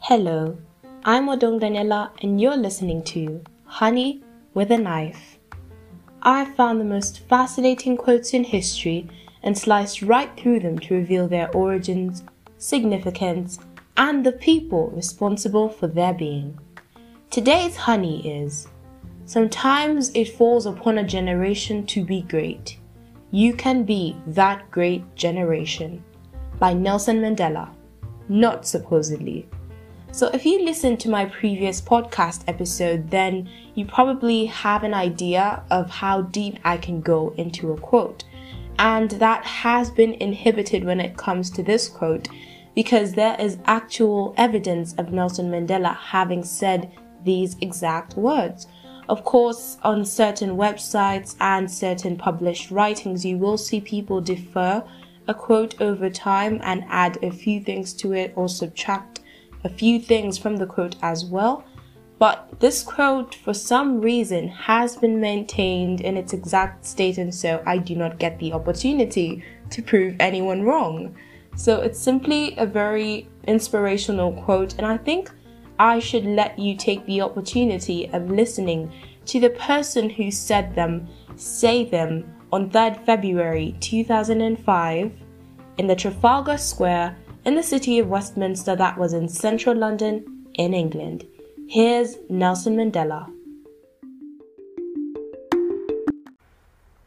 Hello, I'm Odong Daniela, and you're listening to Honey with a Knife. I found the most fascinating quotes in history and sliced right through them to reveal their origins, significance, and the people responsible for their being. Today's honey is Sometimes it falls upon a generation to be great. You can be that great generation. By Nelson Mandela. Not supposedly. So, if you listened to my previous podcast episode, then you probably have an idea of how deep I can go into a quote. And that has been inhibited when it comes to this quote because there is actual evidence of Nelson Mandela having said these exact words. Of course, on certain websites and certain published writings, you will see people defer a quote over time and add a few things to it or subtract a few things from the quote as well. But this quote, for some reason, has been maintained in its exact state, and so I do not get the opportunity to prove anyone wrong. So it's simply a very inspirational quote, and I think I should let you take the opportunity of listening to the person who said them say them on 3rd February 2005 in the Trafalgar Square in the city of Westminster, that was in central London, in England. Here's Nelson Mandela.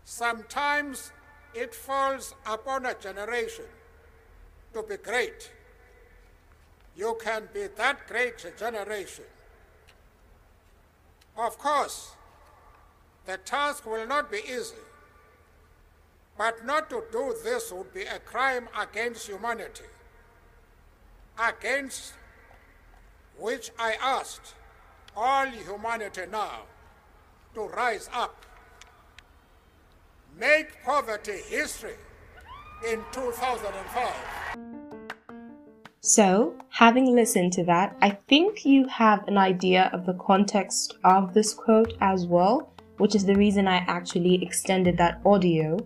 Sometimes it falls upon a generation to be great. You can be that great a generation. Of course, the task will not be easy, but not to do this would be a crime against humanity, against which I asked all humanity now to rise up. Make poverty history in 2005. So, having listened to that, I think you have an idea of the context of this quote as well, which is the reason I actually extended that audio.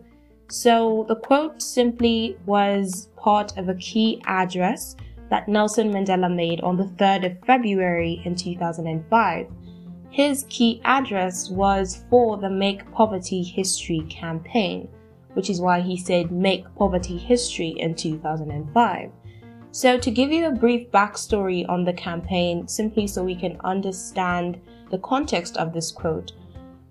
So, the quote simply was part of a key address that Nelson Mandela made on the 3rd of February in 2005. His key address was for the Make Poverty History campaign, which is why he said Make Poverty History in 2005. So, to give you a brief backstory on the campaign, simply so we can understand the context of this quote,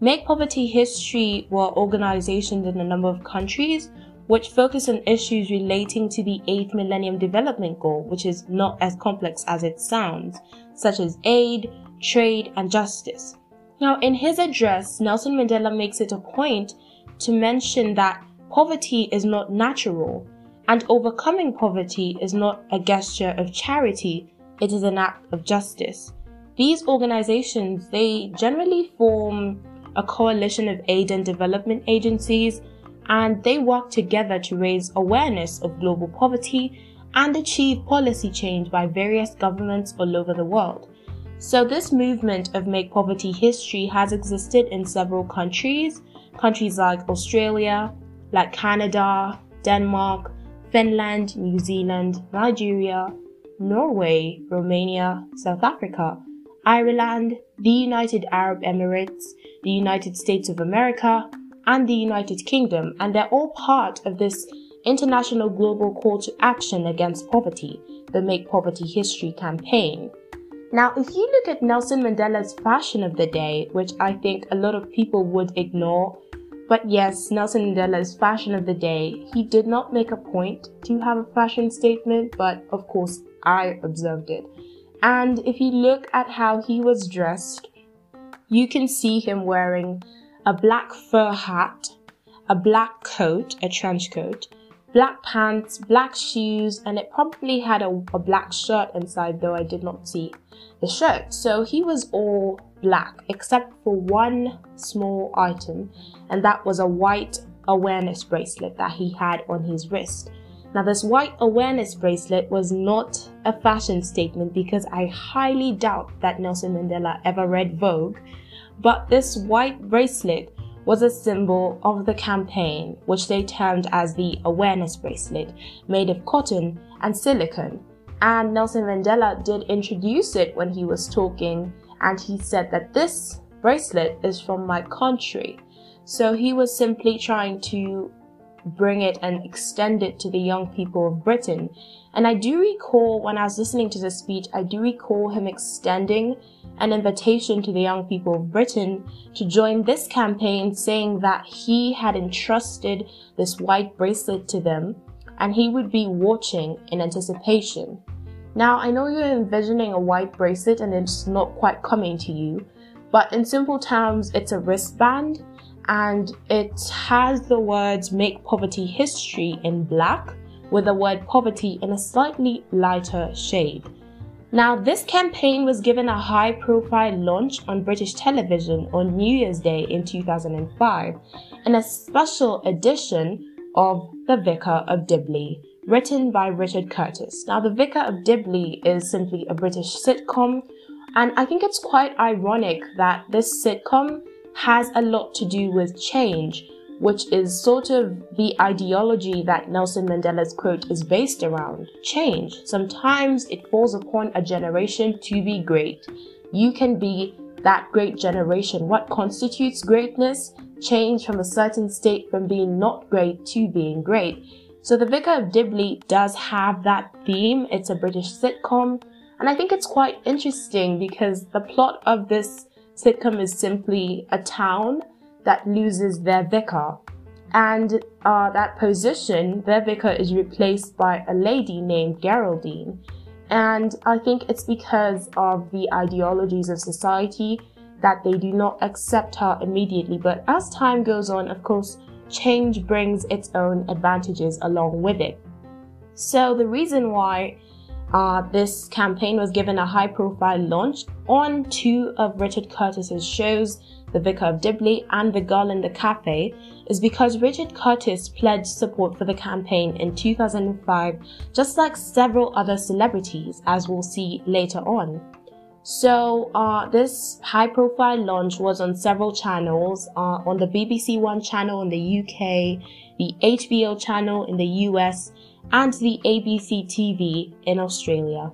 Make Poverty History were organizations in a number of countries which focus on issues relating to the 8th Millennium Development Goal, which is not as complex as it sounds, such as aid, trade, and justice. Now, in his address, Nelson Mandela makes it a point to mention that poverty is not natural, and overcoming poverty is not a gesture of charity, it is an act of justice. These organizations, they generally form a coalition of aid and development agencies and they work together to raise awareness of global poverty and achieve policy change by various governments all over the world. So, this movement of Make Poverty History has existed in several countries, countries like Australia, like Canada, Denmark, Finland, New Zealand, Nigeria, Norway, Romania, South Africa, Ireland, the United Arab Emirates, the United States of America, and the United Kingdom, and they're all part of this international global call to action against poverty, the Make Poverty History campaign. Now, if you look at Nelson Mandela's fashion of the day, which I think a lot of people would ignore, but yes, Nelson Mandela's fashion of the day, he did not make a point to have a fashion statement, but of course, I observed it. And if you look at how he was dressed, you can see him wearing a black fur hat, a black coat, a trench coat, black pants, black shoes, and it probably had a, a, black shirt inside, though I did not see the shirt. So he was all black, except for one small item, and that was a white awareness bracelet that he had on his wrist. Now, this white awareness bracelet was not a fashion statement because I highly doubt that Nelson Mandela ever read Vogue but this white bracelet was a symbol of the campaign, which they termed as the awareness bracelet, made of cotton and silicone. And Nelson Mandela did introduce it when he was talking, and he said that this bracelet is from my country. So he was simply trying to bring it and extend it to the young people of Britain. And I do recall when I was listening to the speech, I do recall him extending an invitation to the young people of Britain to join this campaign, saying that he had entrusted this white bracelet to them and he would be watching in anticipation. Now, I know you're envisioning a white bracelet and it's not quite coming to you, but in simple terms, it's a wristband and it has the words make poverty history in black with the word poverty in a slightly lighter shade. Now, this campaign was given a high profile launch on British television on New Year's Day in 2005 in a special edition of The Vicar of Dibley, written by Richard Curtis. Now, The Vicar of Dibley is simply a British sitcom, and I think it's quite ironic that this sitcom has a lot to do with change, which is sort of the ideology that Nelson Mandela's quote is based around. Change. Sometimes it falls upon a generation to be great. You can be that great generation. What constitutes greatness? Change from a certain state from being not great to being great. So the Vicar of Dibley does have that theme. It's a British sitcom. And I think it's quite interesting because the plot of this sitcom is simply a town that loses their vicar. And uh, that position, their vicar, is replaced by a lady named Geraldine. And I think it's because of the ideologies of society that they do not accept her immediately. But as time goes on, of course, change brings its own advantages along with it. So the reason why uh, this campaign was given a high profile launch on two of Richard Curtis's shows, The Vicar of Dibley and The Girl in the Cafe, is because Richard Curtis pledged support for the campaign in 2005, just like several other celebrities, as we'll see later on. So, uh, this high profile launch was on several channels uh, on the BBC One channel in the UK, the HBO channel in the US, and the ABC TV in Australia.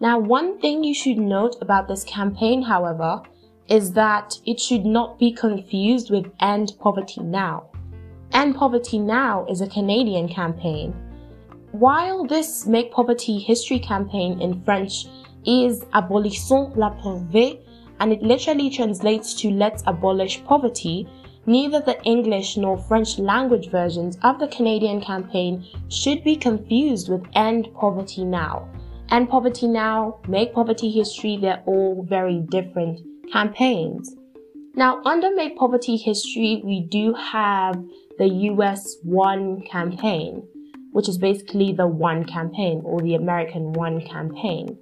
Now, one thing you should note about this campaign, however, is that it should not be confused with End Poverty Now. End Poverty Now is a Canadian campaign. While this Make Poverty History campaign in French is Abolissons la pauvreté, and it literally translates to Let's Abolish Poverty, Neither the English nor French language versions of the Canadian campaign should be confused with End Poverty Now. End Poverty Now, Make Poverty History, they're all very different campaigns. Now, under Make Poverty History, we do have the US One campaign, which is basically the One campaign or the American One campaign.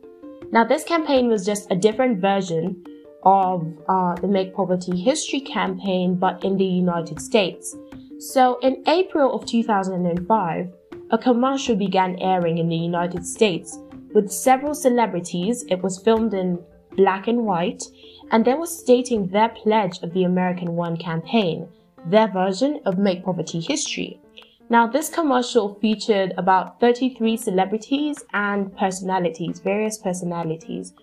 Now, this campaign was just a different version of uh, the Make Poverty History campaign, but in the United States. So in April of 2005, a commercial began airing in the United States with several celebrities. It was filmed in black and white, and they were stating their pledge of the American One campaign, their version of Make Poverty History. Now, this commercial featured about 33 celebrities and personalities, various personalities,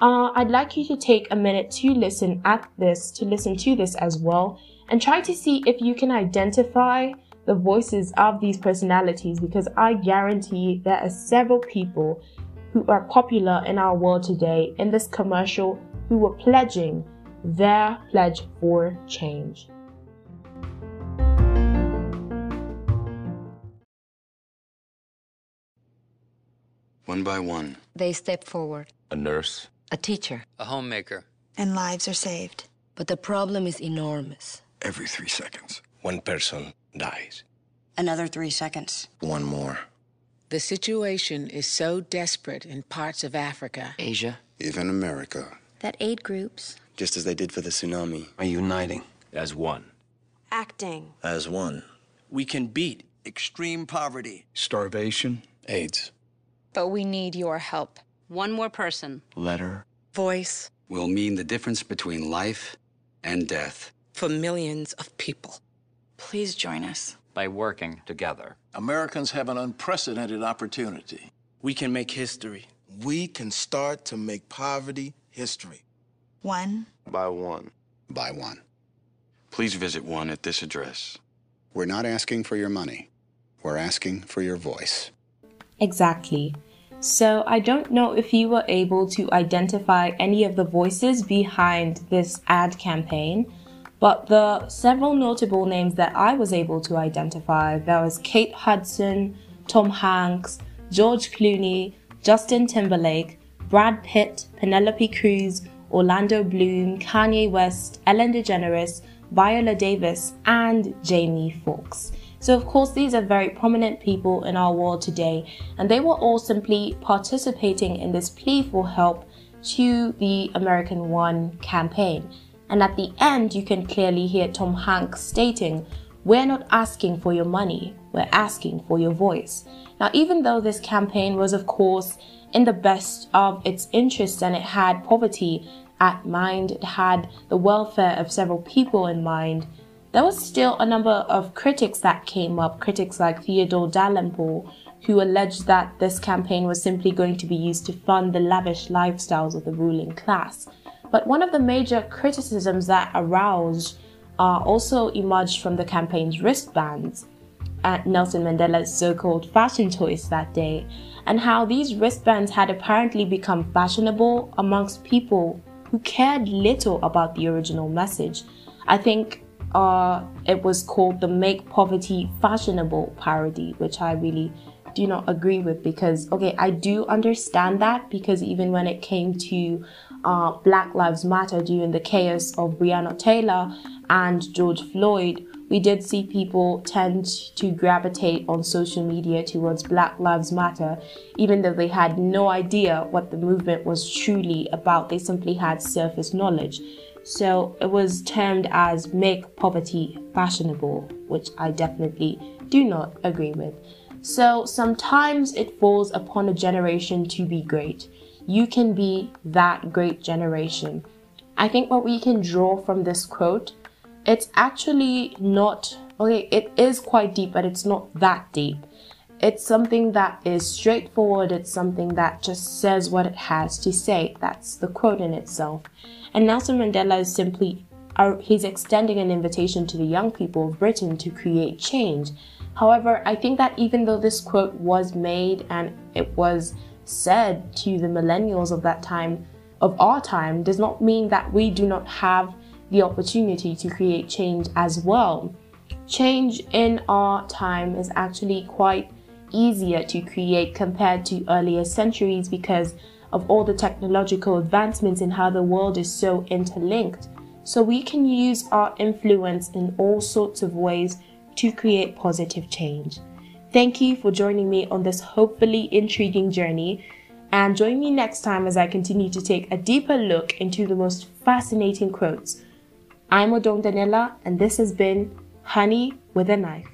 uh, I'd like you to take a minute to listen at this, to listen to this as well, and try to see if you can identify the voices of these personalities because I guarantee there are several people who are popular in our world today in this commercial who were pledging their pledge for change. One by one, they step forward. A nurse, a teacher, a homemaker. And lives are saved. But the problem is enormous. Every three seconds, one person dies. Another three seconds. One more. The situation is so desperate in parts of Africa, Asia, even America, that aid groups, just as they did for the tsunami, are uniting as one. Acting as one. We can beat extreme poverty, starvation, AIDS. But we need your help. One more person. Letter. Voice. Will mean the difference between life and death. for millions of people. Please join us. By working together. Americans have an unprecedented opportunity. We can make history. We can start to make poverty history. One. By one. By one. Please visit one at this address. We're not asking for your money. We're asking for your voice. Exactly. So I don't know if you were able to identify any of the voices behind this ad campaign, but the several notable names that I was able to identify, there was Kate Hudson, Tom Hanks, George Clooney, Justin Timberlake, Brad Pitt, Penelope Cruz, Orlando Bloom, Kanye West, Ellen DeGeneres, Viola Davis, and Jamie Foxx. So, of course, these are very prominent people in our world today, and they were all simply participating in this plea for help to the American One campaign. And at the end, you can clearly hear Tom Hanks stating, We're not asking for your money, we're asking for your voice. Now, even though this campaign was, of course, in the best of its interests and it had poverty at mind, it had the welfare of several people in mind, there was still a number of critics that came up, critics like Theodore Dalrymple, who alleged that this campaign was simply going to be used to fund the lavish lifestyles of the ruling class. But one of the major criticisms that aroused uh, also emerged from the campaign's wristbands at Nelson Mandela's so called fashion choice that day, and how these wristbands had apparently become fashionable amongst people who cared little about the original message. I think uh, it was called the Make Poverty Fashionable parody, which I really do not agree with because, okay, I do understand that because even when it came to uh, Black Lives Matter during the chaos of Breonna Taylor and George Floyd, we did see people tend to gravitate on social media towards Black Lives Matter, even though they had no idea what the movement was truly about. They simply had surface knowledge. So it was termed as make poverty fashionable, which I definitely do not agree with. So sometimes it falls upon a generation to be great. You can be that great generation. I think what we can draw from this quote, it's actually not, okay, it is quite deep, but it's not that deep. It's something that is straightforward, it's something that just says what it has to say. That's the quote in itself. And Nelson Mandela is simply uh, he's extending an invitation to the young people of Britain to create change. However, I think that even though this quote was made and it was said to the millennials of that time, of our time, does not mean that we do not have the opportunity to create change as well. Change in our time is actually quite easier to create compared to earlier centuries because of all the technological advancements and how the world is so interlinked. So we can use our influence in all sorts of ways to create positive change. Thank you for joining me on this hopefully intriguing journey. And join me next time as I continue to take a deeper look into the most fascinating quotes. I'm Odong Daniela, and this has been Honey with a Knife.